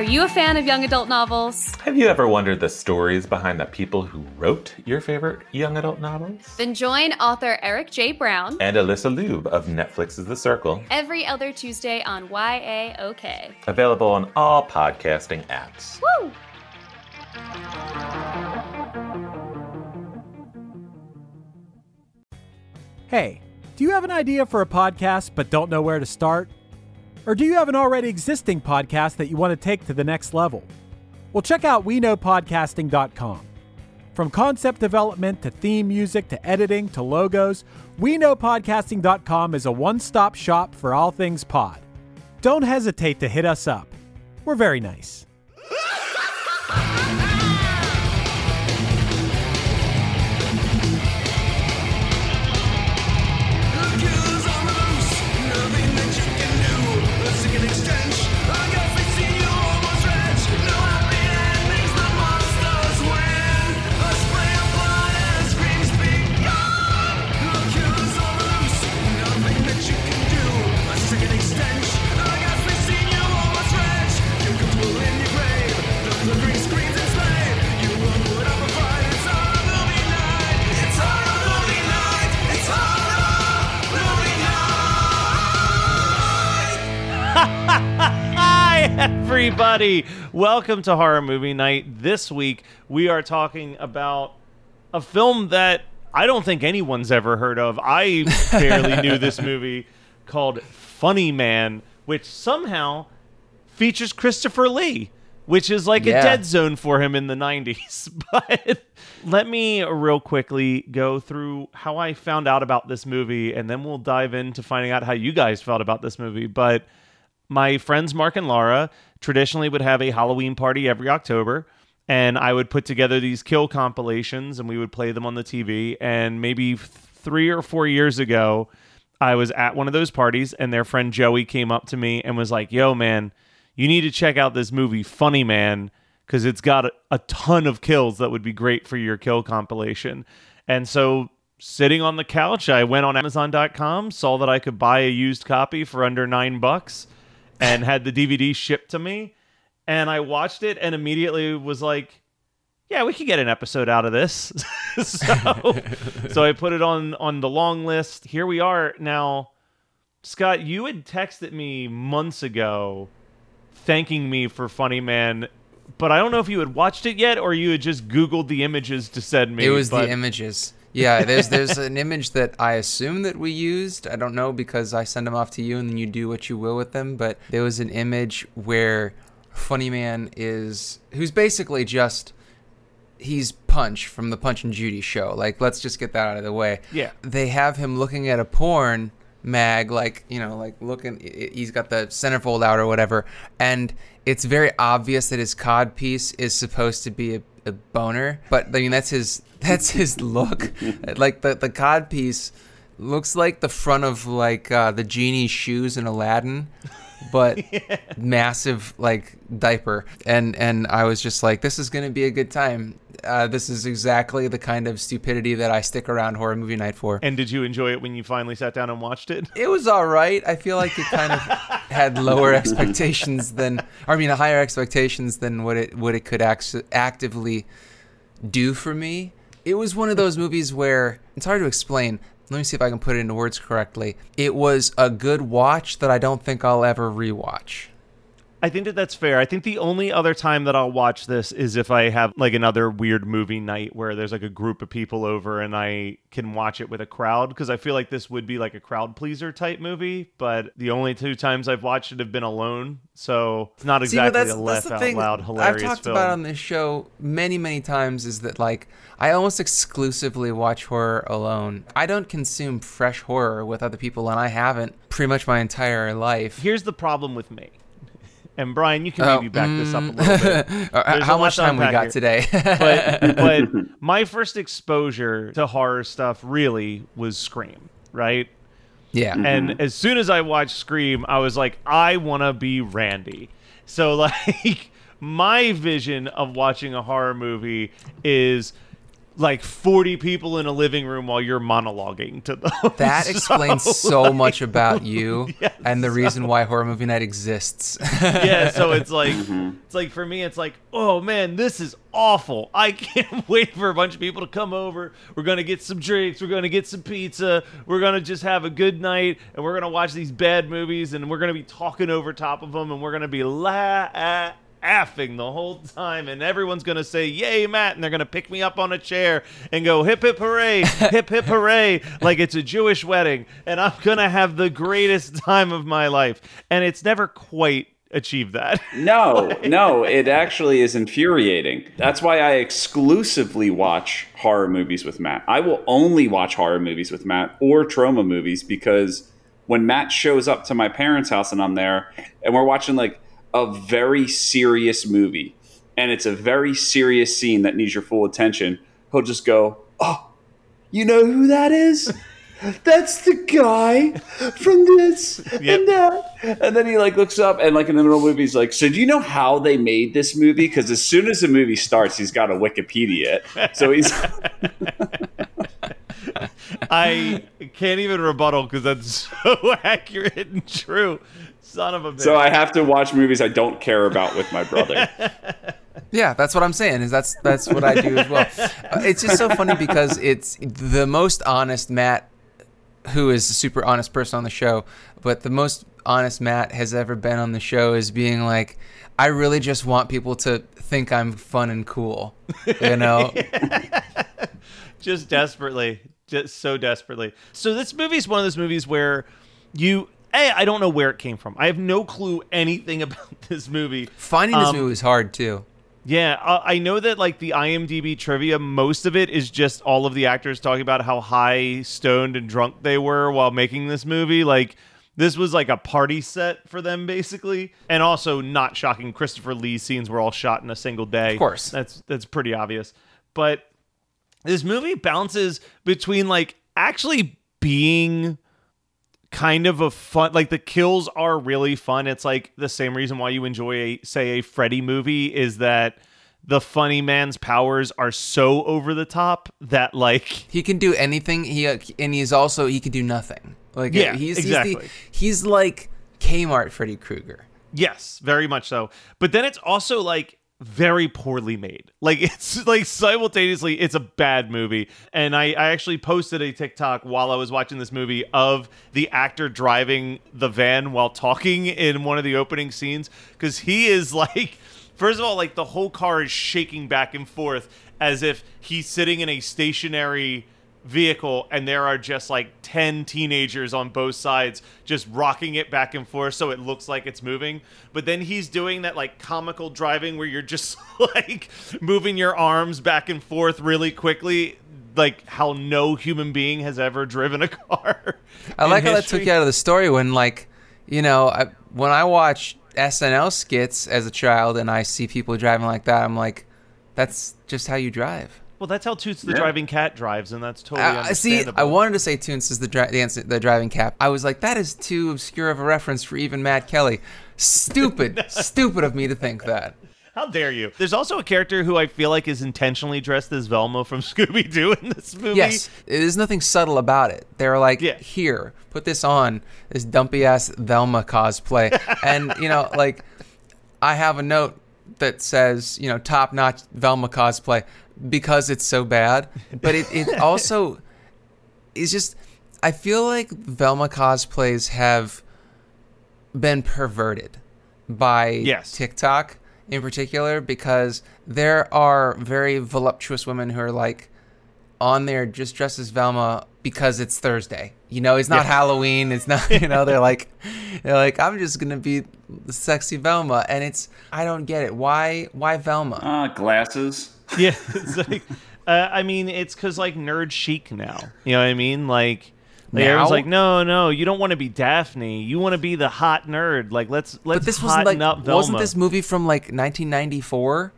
Are you a fan of young adult novels? Have you ever wondered the stories behind the people who wrote your favorite young adult novels? Then join author Eric J. Brown And Alyssa Lube of Netflix's The Circle, every other Tuesday on YAOK. available on all podcasting apps. Woo! Hey, do you have an idea for a podcast but don't know where to start? Or do you have an already existing podcast that you want to take to the next level? Well, check out WeKnowPodcasting.com. From concept development to theme music to editing to logos, WeKnowPodcasting.com is a one stop shop for all things pod. Don't hesitate to hit us up. We're very nice. Hi, everybody. Welcome to Horror Movie Night. This week, we are talking about a film that I don't think anyone's ever heard of. I barely knew this movie called Funny Man, which somehow features Christopher Lee, which is like a dead zone for him in the 90s. But let me real quickly go through how I found out about this movie, and then we'll dive into finding out how you guys felt about this movie. But my friends Mark and Laura traditionally would have a Halloween party every October. And I would put together these kill compilations and we would play them on the TV. And maybe three or four years ago, I was at one of those parties and their friend Joey came up to me and was like, Yo, man, you need to check out this movie, Funny Man, because it's got a, a ton of kills that would be great for your kill compilation. And so sitting on the couch, I went on Amazon.com, saw that I could buy a used copy for under nine bucks, and had the DVD shipped to me. And I watched it and immediately was like, yeah, we could get an episode out of this. so, so I put it on on the long list. Here we are now. Scott, you had texted me months ago thanking me for Funny Man, but I don't know if you had watched it yet or you had just Googled the images to send me. It was but- the images. Yeah, there's there's an image that I assume that we used. I don't know because I send them off to you and then you do what you will with them. But there was an image where Funny Man is who's basically just he's Punch from the Punch and Judy show. Like, let's just get that out of the way. Yeah. They have him looking at a porn mag, like you know, like looking. He's got the centerfold out or whatever, and it's very obvious that his cod piece is supposed to be a, a boner. But I mean, that's his that's his look. like the the cod piece looks like the front of like uh, the genie's shoes in Aladdin. But massive like diaper, and and I was just like, this is gonna be a good time. Uh, this is exactly the kind of stupidity that I stick around horror movie night for. And did you enjoy it when you finally sat down and watched it? It was all right. I feel like it kind of had lower expectations than, I mean, higher expectations than what it what it could act- actively do for me. It was one of those movies where it's hard to explain. Let me see if I can put it into words correctly. It was a good watch that I don't think I'll ever rewatch. I think that that's fair. I think the only other time that I'll watch this is if I have like another weird movie night where there's like a group of people over and I can watch it with a crowd because I feel like this would be like a crowd pleaser type movie. But the only two times I've watched it have been alone, so it's not See, exactly that's, a that's laugh the out thing loud I've talked film. about on this show many, many times is that like I almost exclusively watch horror alone. I don't consume fresh horror with other people, and I haven't pretty much my entire life. Here's the problem with me. And Brian, you can Oh, maybe back this up a mm. little bit. Uh, There's How much time we got here. today? but but my first exposure to horror stuff really was Scream, right? yeah. And as soon as I watched Scream, I was like, I want to be Randy. So like my vision of watching a horror movie is like 40 people in a living room while you're monologuing to them. That So, explains so much about you Yes, and the reason why horror movie night exists. yeah, so it's like mm-hmm. it's like for me it's like, "Oh man, this is awful. I can't wait for a bunch of people to come over. We're going to get some drinks, we're going to get some pizza, we're going to just have a good night and we're going to watch these bad movies and we're going to be talking over top of them and we're going to be la laughing the whole time and everyone's going to say yay matt and they're going to pick me up on a chair and go hip hip hooray hip hip hooray like it's a jewish wedding and i'm going to have the greatest time of my life and it's never quite achieved that No, no, it actually is infuriating. That's why I exclusively watch horror movies with Matt. I will only watch horror movies with Matt or trauma movies because when Matt shows up to my parents' house and I'm there and we're watching like a very serious movie and it's a very serious scene that needs your full attention, he'll just go, Oh, you know who that is? That's the guy from this Yep. and that. And then he like looks up and like in the middle of the movie, he's like, "So do you know how they made this movie? Because as soon as the movie starts, he's got a Wikipedia. it. So he's i can't even rebuttal because that's so accurate and true son of a bitch so I have to watch movies I don't care about with my brother. Yeah, that's what I'm saying. Is that's that's what I do as well. Uh, it's just so funny because it's the most honest Matt, who is a super honest person on the show, but the most honest Matt has ever been on the show is being like, I really just want people to think I'm fun and cool, you know. just desperately just so desperately so this movie is one of those movies where you a i don't know where it came from. I have no clue anything about this movie. Finding this Um, movie was hard too. yeah I, I know that like the imdb trivia most of it is just all of the actors talking about how high stoned and drunk they were while making this movie. Like this was like a party set for them basically. And also not shocking christopher lee's scenes were all shot in a single day. Of course. that's that's pretty obvious. But this movie bounces between like actually being kind of a fun like the kills are really fun it's like the same reason why you enjoy a say a freddy movie is that the funny man's powers are so over the top that like He can do anything. He uh, and he's also he can do nothing. Like Yeah, he's exactly. he's, the, he's like Kmart Freddy Krueger. Yes, very much so. But then it's also like very poorly made. Like it's like simultaneously it's a bad movie. And I, I actually posted a TikTok while I was watching this movie of the actor driving the van while talking in one of the opening scenes. Cause he is like first of all, like the whole car is shaking back and forth as if he's sitting in a stationary vehicle and there are just like 10 teenagers on both sides just rocking it back and forth so it looks like it's moving but then he's doing that like comical driving where you're just like moving your arms back and forth really quickly like how no human being has ever driven a car I like how that took you out of the story when, like, you know, I, when I watch SNL skits as a child and I see people driving like that, I'm like, that's just how you drive. Well that's how Toonces the Yeah. driving cat drives and that's totally I, I see. I wanted to say Toonces is the dri- the, answer, the driving cat. I was like, that is too obscure of a reference for even Matt Kelly. Stupid, stupid of me to think that. How dare you? There's also a character who I feel like is intentionally dressed as Velma from Scooby Doo in this movie. Yes, there's nothing subtle about it. They're like, Yeah. here, put this on, this dumpy ass Velma cosplay. and, you know, like, I have a note that says, you know, top notch Velma cosplay because it's so bad. But it, it also is just, I feel like Velma cosplays have been perverted by Yes. TikTok in particular because there are very voluptuous women who are like on there just dressed as Velma because it's Thursday. You know, it's not Halloween. It's not. You know, they're like, they're like, I'm just gonna be the sexy Velma, and it's. I don't get it. Why? Why Velma? Ah, glasses. Yeah, it's like, uh, I mean, it's because like nerd chic now. You know what I mean? Like, like Now? everyone's like, no, no, you don't want to be Daphne. You want to be the hot nerd. Like, let's let's but this wasn't like. up Velma. Wasn't this movie from like 1994?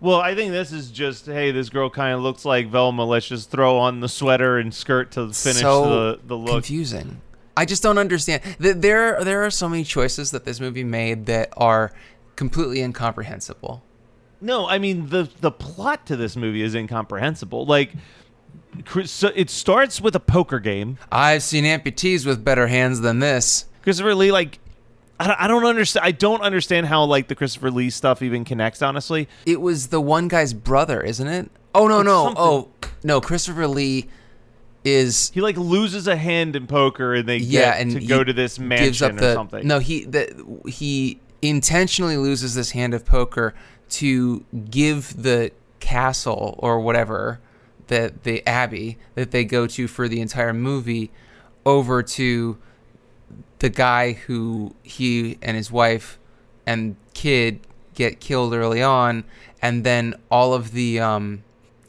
Well, I think this is just, hey, this girl kind of looks like Velma. Let's just throw on the sweater and skirt to finish so the the look. confusing. I just don't understand. Th- There, there are so many choices that this movie made that are completely incomprehensible. No, I mean the the plot to this movie is incomprehensible. Like, Chris- so it starts with a poker game. I've seen amputees with better hands than this. Christopher Lee, like, I don't, I don't understand. I don't understand how like the Christopher Lee stuff even connects. Honestly, It was the one guy's brother, isn't it? Oh no, no, something. oh no. Christopher Lee is he like loses a hand in poker, and they yeah, get and to he go to this mansion gives up or the, something. No, he the, he intentionally loses this hand of poker to give the castle or whatever that the abbey that they go to for the entire movie over to the guy who he and his wife and kid get killed early on and then all of the um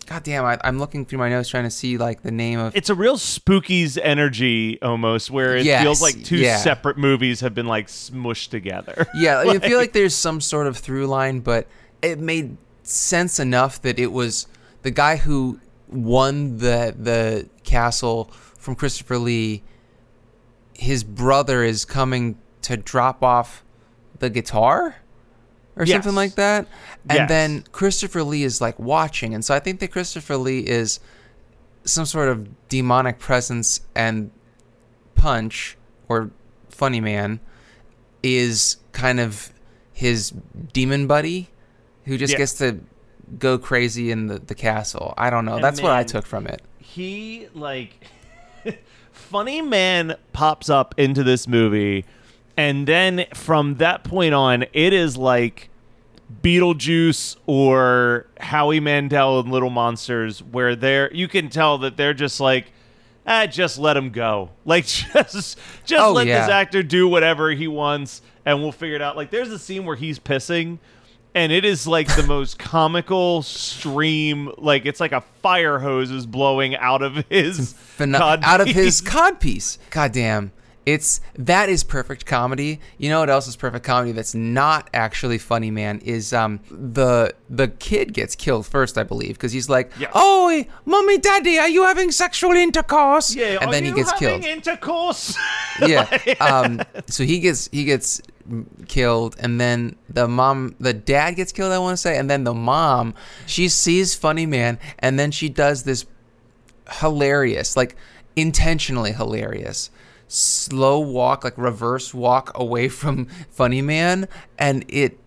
god damn I, i'm looking through my notes trying to see like the name of it's a real spookies energy almost, where it Yes, feels like two yeah. separate movies have been like smushed together. Yeah, I, mean, I feel like there's some sort of through line, but it made sense enough that it was the guy who won the the castle from Christopher Lee. His brother is coming to drop off the guitar or something like that, and Yes. then Christopher Lee is like watching, and so I think that Christopher Lee is some sort of demonic presence and punch or funny man is kind of his demon buddy who just Yeah. gets to go crazy in the, the castle. I don't know. And That's what I took from it. he like funny man pops up into this movie and then from that point on it is like Beetlejuice or Howie Mandel and Little Monsters where they're you can tell that they're just like ah just let him go like just just Oh, let yeah. this actor do whatever he wants and we'll figure it out like there's a scene where he's pissing and it is like the most comical stream like it's like a fire hose is blowing out of his Pheno- out of his piece. cod piece. God damn. It's that is perfect comedy. You know what else is perfect comedy that's not actually funny, man, is um the the kid gets killed first, I believe, because he's like, Yeah. Oh mommy, daddy, are you having sexual intercourse? yeah and then he gets killed. intercourse yeah. Um, so he gets he gets killed, and then the mom, the dad gets killed. I want to say, and then the mom, she sees Funny Man, and then she does this hilarious, like intentionally hilarious, slow walk, like reverse walk away from Funny Man, and it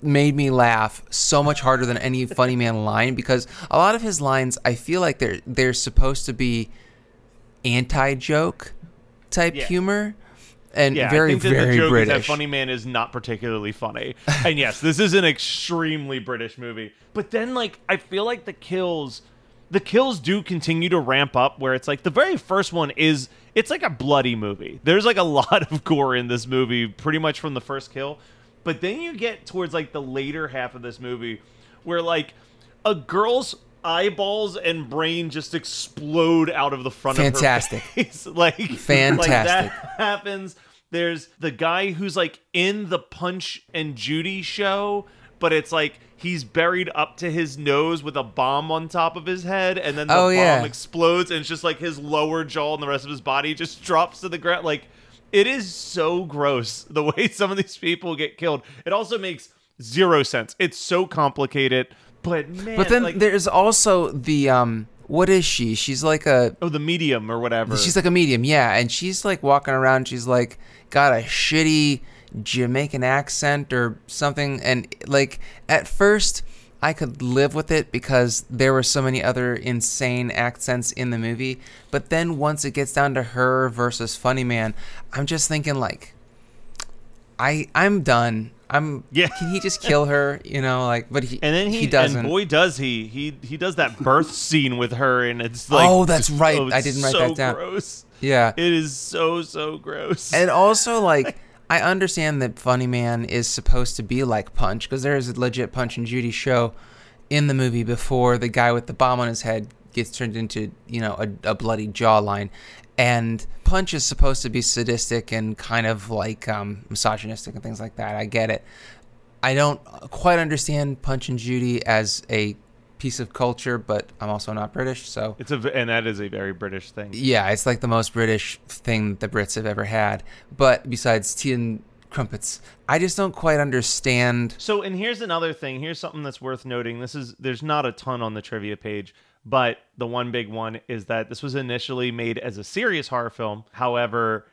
made me laugh so much harder than any funny man line because a lot of his lines I feel like they're they're supposed to be anti joke type Yeah. humor and Yeah, very I think that very the joke British. Is that Funny Man is not particularly funny, and yes, this is an extremely British movie. But then, like, I feel like the kills, the kills do continue to ramp up. Where it's like the very first one is, it's like a bloody movie. There's like a lot of gore in this movie, pretty much from the first kill. But then you get towards like the later half of this movie, where like a girl's eyeballs and brain just explode out of the front Fantastic. of her face. like Like Fantastic. that happens. There's the guy who's like in the Punch and Judy show, but it's like he's buried up to his nose with a bomb on top of his head, and then the Oh, bomb yeah. explodes, and it's just like his lower jaw and the rest of his body just drops to the ground. Like it is so gross the way some of these people get killed. It also makes zero sense. It's so complicated, but man, but then like, there's also the um what is she? She's like a oh the medium or whatever. she's like a medium, yeah, and she's like walking around, she's like got a shitty Jamaican accent or something and like at first I could live with it because there were so many other insane accents in the movie, but then once it gets down to her versus Funny Man, I'm just thinking like I I'm done. I'm Yeah. Can he just kill her? You know, like, but he And then he, he doesn't. and boy does he. He he does that birth scene with her, and it's like Oh, that's right. oh, I didn't write so that down. Gross. yeah, It is so so gross. and also like I understand that Funny Man is supposed to be like Punch because there is a legit Punch and Judy show in the movie before the guy with the bomb on his head gets turned into you know a, a bloody jawline, and Punch is supposed to be sadistic and kind of like um, misogynistic and things like that. I get it. I don't quite understand Punch and Judy as a piece of culture, but I'm also not British, so it's a and that is a very British thing. yeah, it's like the most British thing the Brits have ever had. But besides tea and crumpets, I just don't quite understand. So, and here's another thing. Here's something that's worth noting. This is there's not a ton on the trivia page, but the one big one is that this was initially made as a serious horror film. However,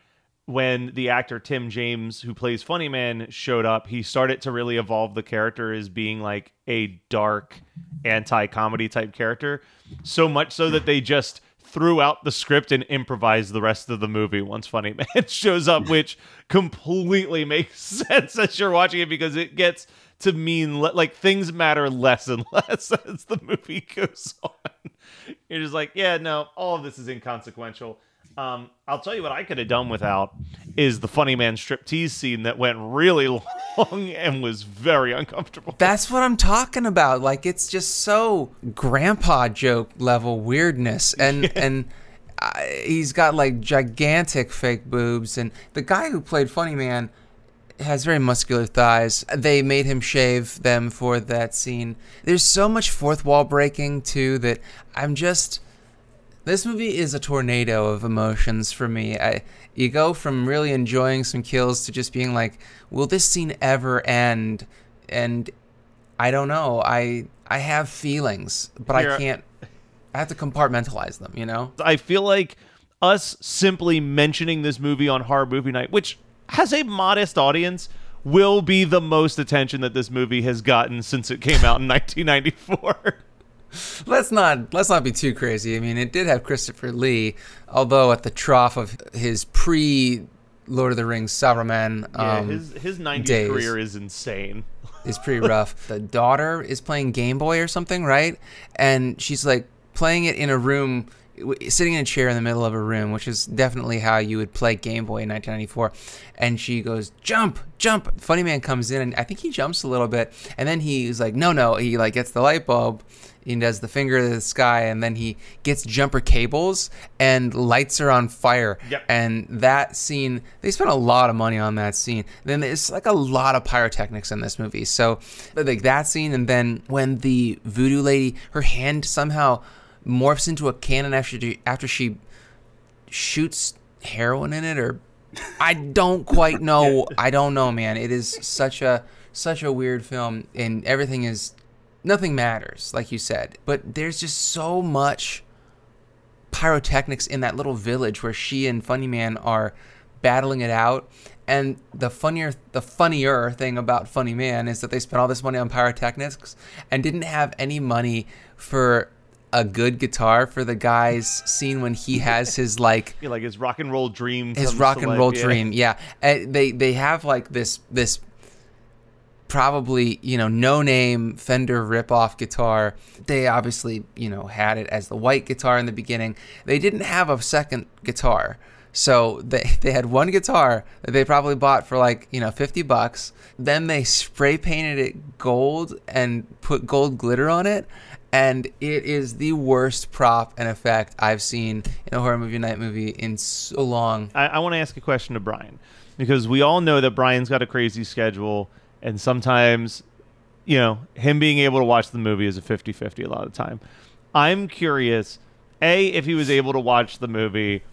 when the actor Tim James, who plays Funny Man, showed up, he started to really evolve the character as being like a dark anti-comedy type character. So much so that they just threw out the script and improvised the rest of the movie once Funny Man shows up, which completely makes sense as you're watching it because it gets to mean le- like things matter less and less as the movie goes on. You're just like, yeah, no, all of this is inconsequential. Um, I'll tell you what I could have done without is the funny man striptease scene that went really long and was very uncomfortable. That's what I'm talking about. Like it's just so grandpa joke level weirdness, and and uh, he's got like gigantic fake boobs, and the guy who played Funny Man has very muscular thighs. They made him shave them for that scene. There's so much fourth wall breaking too that I'm just. This movie is a tornado of emotions for me. I, you go from really enjoying some kills to just being like, "Will this scene ever end?" And I don't know. I I have feelings, but Here- I can't. I have to compartmentalize them. You know. I feel like us simply mentioning this movie on Horror Movie Night, which has a modest audience, will be the most attention that this movie has gotten since it came out in 1994. Let's not let's not be too crazy. I mean, it did have Christopher Lee, although at the trough of his pre Lord of the Rings Saruman Yeah, um, his his 90s days. career is insane. is pretty rough. the daughter is playing Game Boy or something, right? And she's like playing it in a room, w- sitting in a chair in the middle of a room, which is definitely how you would play Game Boy in 1994. And she goes, "Jump, jump!" Funny Man comes in, and I think he jumps a little bit, and then he's like, "No, no!" He like gets the light bulb. He does the finger to the sky, and then he gets jumper cables and lights are on fire. Yep. And that scene, they spent a lot of money on that scene. Then there's like a lot of pyrotechnics in this movie. So, like that scene, and then when the voodoo lady, her hand somehow morphs into a cannon after she, after she shoots heroin in it, or I don't quite know. I don't know, man. It is such a such a weird film, and everything is nothing matters, like you said. But there's just so much pyrotechnics in that little village where she and Funny Man are battling it out. And the funnier, the funnier thing about Funny Man is that they spent all this money on pyrotechnics and didn't have any money for a good guitar for the guy's scene when he has his like Yeah, like his rock and roll dream. his rock and life, roll yeah. dream. Yeah, and they they have like this this probably you know no name Fender rip off guitar. They obviously you know had it as the white guitar in the beginning. They didn't have a second guitar. So they, they had one guitar that they probably bought for like, you know, 50 bucks. Then they spray painted it gold and put gold glitter on it. And it is the worst prop and effect I've seen in a horror movie night movie in so long. I, I want to ask a question to Brian because we all know that Brian's got a crazy schedule, and sometimes, you know, him being able to watch the movie is a 50 50 a lot of the time. I'm curious, A, if he was able to watch the movie,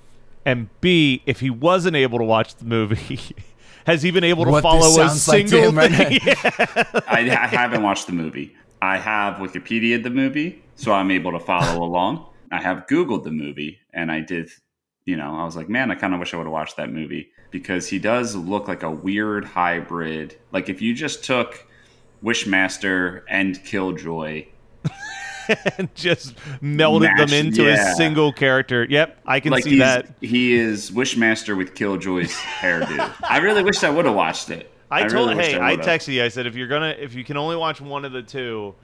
and B, if he wasn't able to watch the movie. Has he been able to What follow a sounds like to single him right thing? I, I haven't watched the movie. I have Wikipedia the movie, so I'm able to follow along. I have Googled the movie, and I did, you know, I was like, man, I kind of wish I would have watched that movie because he does look like a weird hybrid. Like if you just took Wishmaster and Killjoy, and just melded them into yeah. a single character. Yep, I can like see that. he is Wishmaster with Killjoy's hairdo. I really wish I would have watched it. I, I told really hey, I I texted you. I said if you're gonna if you can only watch one of the two,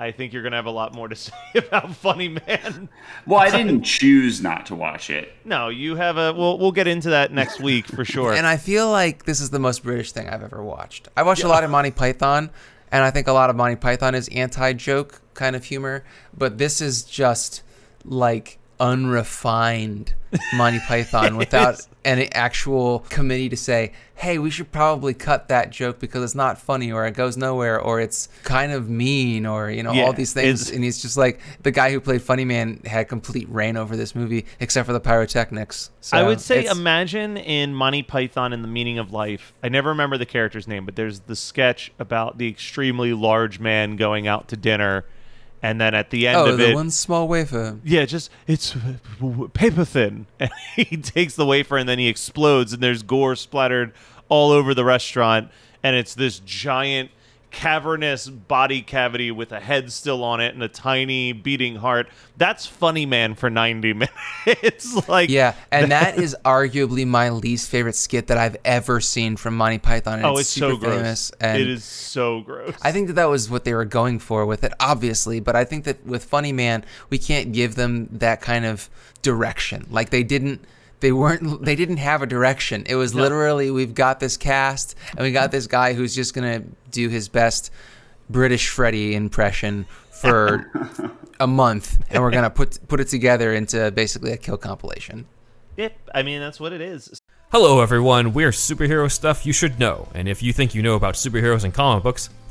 I think you're gonna have a lot more to say about Funny Man. Well, I didn't choose not to watch it. No, you have a. We'll we'll get into that next week for sure. And I feel like this is the most British thing I've ever watched. I watched a lot of Monty Python, and I think a lot of Monty Python is anti-joke kind of humor, but this is just like unrefined Monty Python without an actual committee to say, "Hey, we should probably cut that joke because it's not funny or it goes nowhere or it's kind of mean or you know Yeah, all these things." it's- And he's just like the guy who played Funny Man had complete reign over this movie except for the pyrotechnics. So I would say imagine in Monty Python and the Meaning of Life. I never remember the character's name, but there's the sketch about the extremely large man going out to dinner, and then at the end Oh, of the it, one small wafer. yeah, just it's paper thin, and he takes the wafer and then he explodes, and there's gore splattered all over the restaurant, and it's this giant cavernous body cavity with a head still on it and a tiny beating heart. That's Funny Man for 90 minutes. like Yeah, and that is arguably my least favorite skit that I've ever seen from Monty Python. And Oh, it's, it's so gross. it is so gross. I think that that was what they were going for with it, obviously. But I think that with Funny Man, we can't give them that kind of direction. Like they didn't. They weren't. They didn't have a direction. It was literally, we've got this cast, and we got this guy who's just gonna do his best British Freddie impression for a month, and we're gonna put put it together into basically a kill compilation. Yep, I mean that's what it is. Hello, everyone. We're superhero stuff you should know. And if you think you know about superheroes and comic books,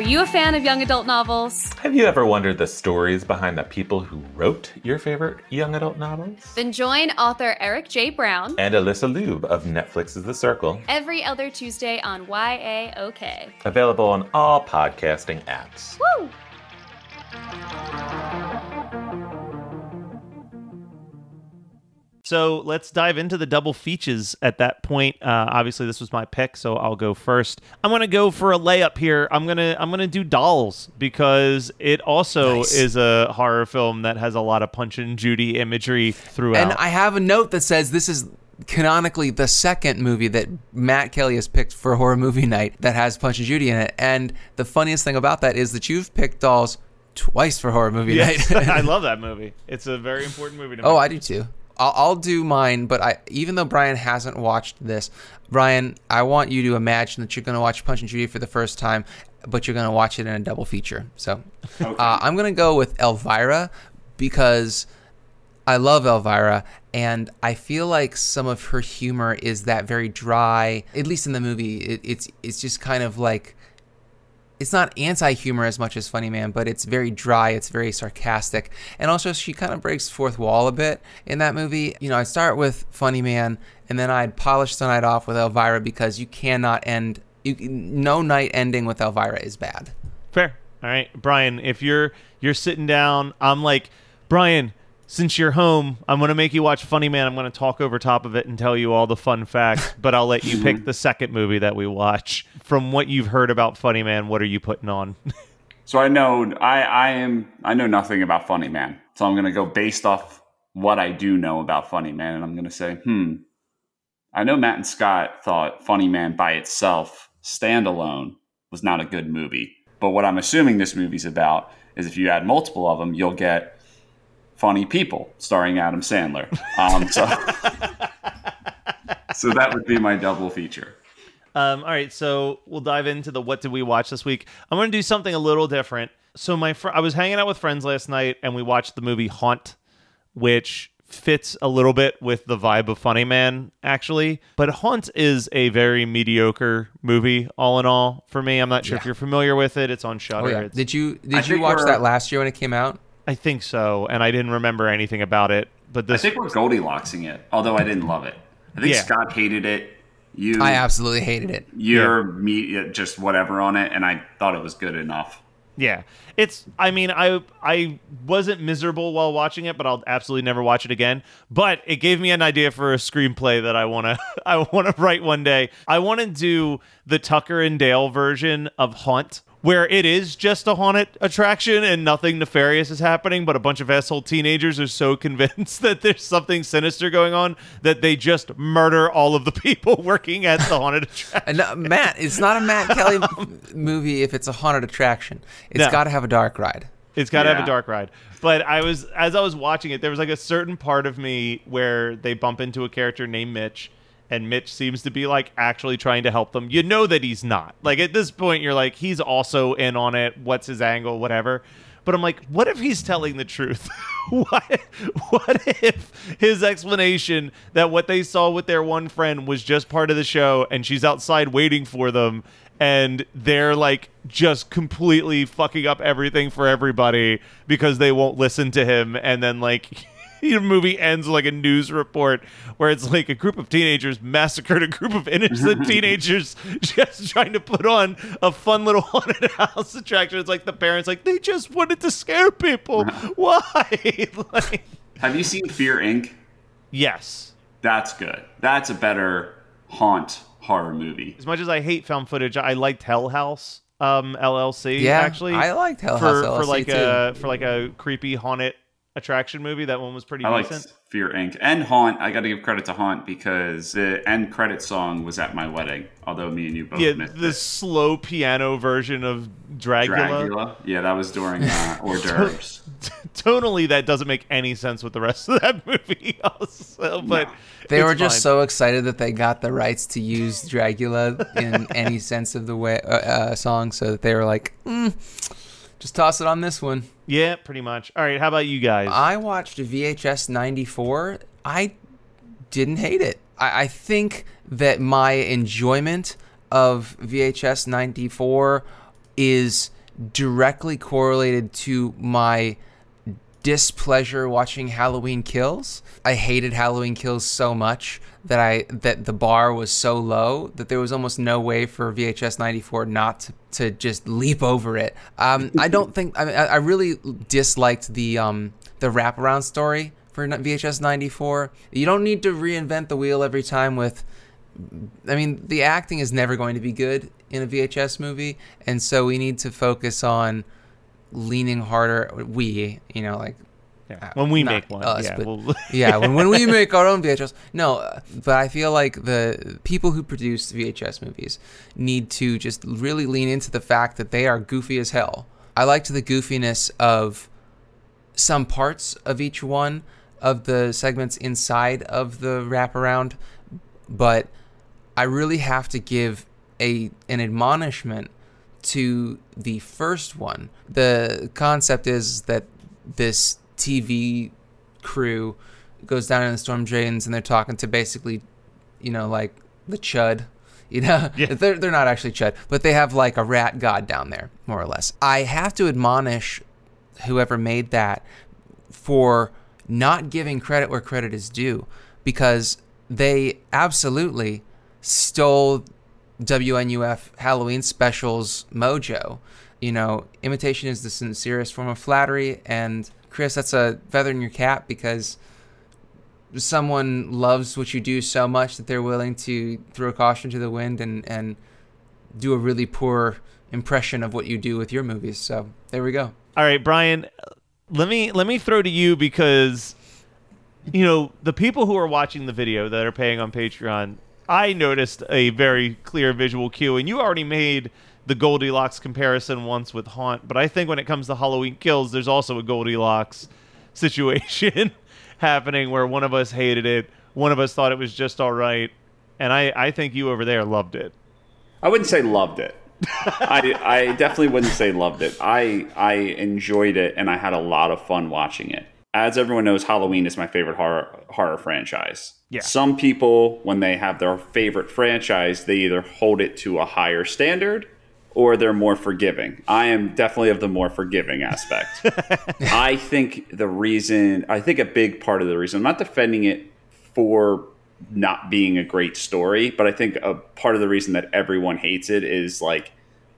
Are you a fan of young adult novels? Have you ever wondered the stories behind the people who wrote your favorite young adult novels? Then join author Eric J. Brown And Alyssa Lube of Netflix's The Circle, every other Tuesday on YAOK. available on all podcasting apps. Woo! So let's dive into the double features at that point. Uh, obviously, this was my pick, so I'll go first. I'm gonna go for a layup here. I'm gonna I'm gonna do Dolls because it also Nice. is a horror film that has a lot of Punch and Judy imagery throughout. And I have a note that says this is canonically the second movie that Matt Kelly has picked for horror movie night that has Punch and Judy in it. And the funniest thing about that is that you've picked dolls twice for horror movie yes, night. I love that movie. It's a very important movie to me. oh, I do too. I'll, I'll do mine, but I even though Brian hasn't watched this, Brian, I want you to imagine that you're going to watch Punch and Judy for the first time, but you're going to watch it in a double feature. So uh, I'm going to go with Elvira because I love Elvira, and I feel like some of her humor is that very dry. At least in the movie, it, it's it's just kind of like it's not anti-humor as much as Funny Man, but it's very dry. It's very sarcastic, and also she kind of breaks fourth wall a bit in that movie. You know, I start with Funny Man, and then I'd polish the night off with Elvira because you cannot end. You, no night ending with Elvira is bad. Fair. All right, Brian. If you're you're sitting down, I'm like, Brian. Since you're home, I'm gonna make you watch Funny Man. I'm gonna talk over top of it and tell you all the fun facts, but I'll let you pick the second movie that we watch. From what you've heard about Funny Man, what are you putting on? So I know I, I am I know nothing about Funny Man. So I'm gonna go based off what I do know about Funny Man, and I'm gonna say, hmm. I know Matt and Scott thought Funny Man by itself, standalone, was not a good movie. But what I'm assuming this movie's about is if you add multiple of them, you'll get funny people starring Adam Sandler. Um, so, so that would be my double feature. Um, all right, so we'll dive into the what did we watch this week. I'm going to do something a little different. So my fr- I was hanging out with friends last night and we watched the movie Haunt, which fits a little bit with the vibe of Funny Man actually. But Haunt is a very mediocre movie all in all for me. I'm not sure if you're familiar with it. It's on Shudder. Oh yeah. It's- Did you I did you watch that last year when it came out? I think so, and I didn't remember anything about it. But I think we're Goldilocksing it, although I didn't love it. I think Yeah. Scott hated it. You, I absolutely hated it. you're me, just whatever on it, and I thought it was good enough. Yeah. It's I mean, I I wasn't miserable while watching it, but I'll absolutely never watch it again. But it gave me an idea for a screenplay that I want to I want to write one day. I want to do the Tucker and Dale version of Haunt where it is just a haunted attraction and nothing nefarious is happening, but a bunch of asshole teenagers are so convinced that there's something sinister going on that they just murder all of the people working at the haunted attraction. And uh, Matt, it's not a Matt Kelly m- movie if it's a haunted attraction. It's No. got to have a dark ride. It's got to have a dark ride. But I was as I was watching it, there was like a certain part of me where they bump into a character named Mitch, and Mitch seems to be like actually trying to help them. You know that he's not. Like at this point, you're like he's also in on it. What's his angle? Whatever. But I'm like, what if he's telling the truth? what, what if his explanation that what they saw with their one friend was just part of the show and she's outside waiting for them and they're like just completely fucking up everything for everybody because they won't listen to him and then like the movie ends like a news report where it's like a group of teenagers massacred a group of innocent teenagers just trying to put on a fun little haunted house attraction it's like the parents like they just wanted to scare people why like Have you seen Fear Inc? yes That's good. That's a better haunt horror movie. as much as i hate found footage i liked hell house um llc Yeah, actually I liked Hell for, House for LLC like too. a for like a creepy haunted attraction movie that one was pretty I liked Fear Inc. and Haunt. I got to give credit to Haunt because the end credit song was at my wedding. Although me and you both yeah missed the it. slow piano version of dragula, Dracula. Yeah, that was during uh, hors d'oeuvres. tonally that doesn't make any sense with the rest of that movie also but No. They were just fine. so excited that they got the rights to use Dracula in any sense of the way uh, uh, song, so that they were like, mm, just toss it on this one. yeah pretty much all right how about you guys I watched VHS 94. I didn't hate it. I, I think that my enjoyment of VHS 94 is directly correlated to my displeasure watching Halloween Kills. I hated Halloween Kills so much that I that the bar was so low that there was almost no way for VHS 94 not to, to just leap over it. Um, I don't think I, mean, I really disliked the um, the wraparound story for VHS 94. You don't need to reinvent the wheel every time with I mean, the acting is never going to be good in a VHS movie, and so we need to focus on leaning harder. We, you know, like Yeah, when we not make one us, yeah we'll- yeah, when, when we make our own VHS. No, uh, but I feel like the people who produce VHS movies need to just really lean into the fact that they are goofy as hell. I liked the goofiness of some parts of each one of the segments inside of the wraparound, but I really have to give a an admonishment to the first one. The concept is that this TV crew goes down in the storm drains and they're talking to basically, you know, like the chud. You know, Yeah. they're, they're not actually chud, but they have like a rat god down there, more or less. I have to admonish whoever made that for not giving credit where credit is due because they absolutely stole WNUF Halloween specials mojo. You know, imitation is the sincerest form of flattery. And Chris, that's a feather in your cap because someone loves what you do so much that they're willing to throw caution to the wind and, and do a really poor impression of what you do with your movies. So there we go. all right brian let me let me throw to you because you know the people who are watching the video that are paying on patreon i noticed a very clear visual cue and you already made the goldilocks comparison once with haunt but i think when it comes to halloween kills there's also a goldilocks situation happening where one of us hated it one of us thought it was just all right and i i think you over there loved it I wouldn't say loved it. I, I definitely wouldn't say loved it. I I enjoyed it and I had a lot of fun watching it. As everyone knows, Halloween is my favorite horror horror franchise. Yeah. Some people, when they have their favorite franchise, they either hold it to a higher standard or they're more forgiving. I am definitely of the more forgiving aspect. I think the reason, I think a big part of the reason, I'm not defending it for not being a great story. But I think a part of the reason that everyone hates it is like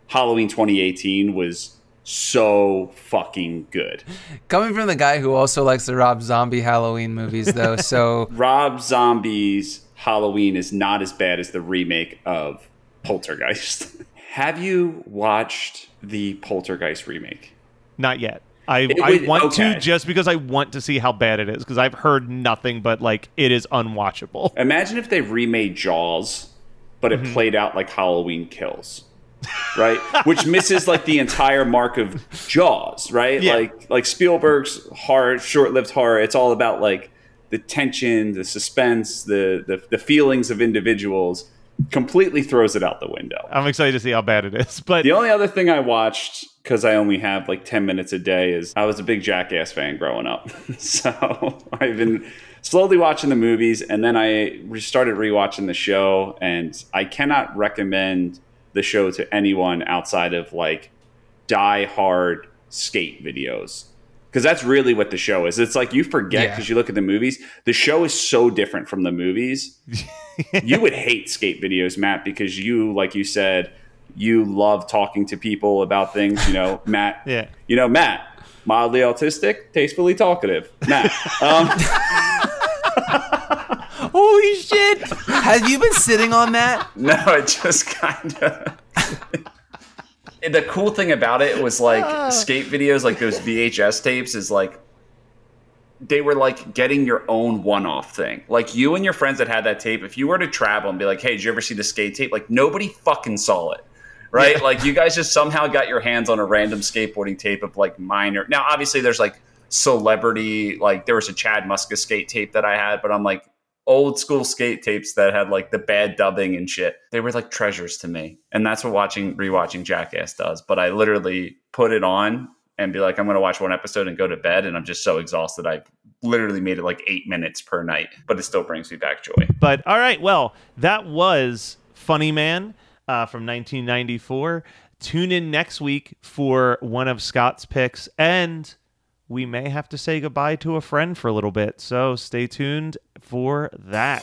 Halloween 2018 was so fucking good. Coming from the guy who also likes the Rob Zombie Halloween movies, though, so Rob Zombie's Halloween is not as bad as the remake of Poltergeist. Have you watched the Poltergeist remake? Not yet. I, It I want okay. to just because I want to see how bad it is because I've heard nothing but like it is unwatchable. Imagine if they remade Jaws, but it mm-hmm. played out like Halloween Kills. Right? Which misses like the entire mark of Jaws, right? Yeah. Like like Spielberg's horror, short-lived horror, it's all about like the tension, the suspense, the the, the feelings of individuals. Completely throws it out the window. I'm excited to see how bad it is. But The only other thing I watched because I only have like 10 minutes a day is I was a big Jackass fan growing up. so I've been slowly watching the movies and then I started rewatching the show and I cannot recommend the show to anyone outside of like die hard skate videos. Because that's really what the show is. It's like you forget Yeah. because you look at the movies. The show is so different from the movies you would hate skate videos, Matt, because you, like you said, you love talking to people about things. You know, Matt. Yeah. You know, Matt, mildly autistic, tastefully talkative. Matt. Um, holy shit! Have you been sitting on that? no, it just kind of. The cool thing about it was like ah. skate videos, like those VHS tapes, is like they were like getting your own one-off thing. Like you and your friends that had that tape, if you were to travel and be like, "Hey, did you ever see the skate tape?" Like nobody fucking saw it. Right? Like you guys just somehow got your hands on a random skateboarding tape of like minor. Now, obviously there's like celebrity like there was a Chad Muska skate tape that I had, but I'm like old school skate tapes that had like the bad dubbing and shit. They were like treasures to me. And that's what watching rewatching Jackass does. But I literally put it on and be like, I'm gonna watch one episode and go to bed and I'm just so exhausted I literally made it like eight minutes per night. But it still brings me back joy. But all right, well, that was Funny Man uh, from 1994. Tune in next week for one of Scott's picks, and we may have to say goodbye to a friend for a little bit. So stay tuned for that.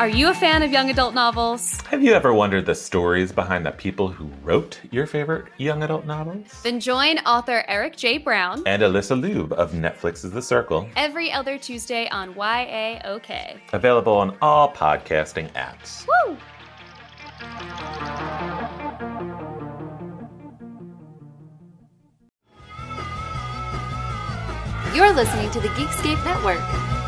Are you a fan of young adult novels? Have you ever wondered the stories behind the people who wrote your favorite young adult novels? Then join author Eric J. Brown And Alyssa Lube of Netflix's The Circle. every other Tuesday on YAOK. Available on all podcasting apps. Woo! You're listening to the Geekscape Network.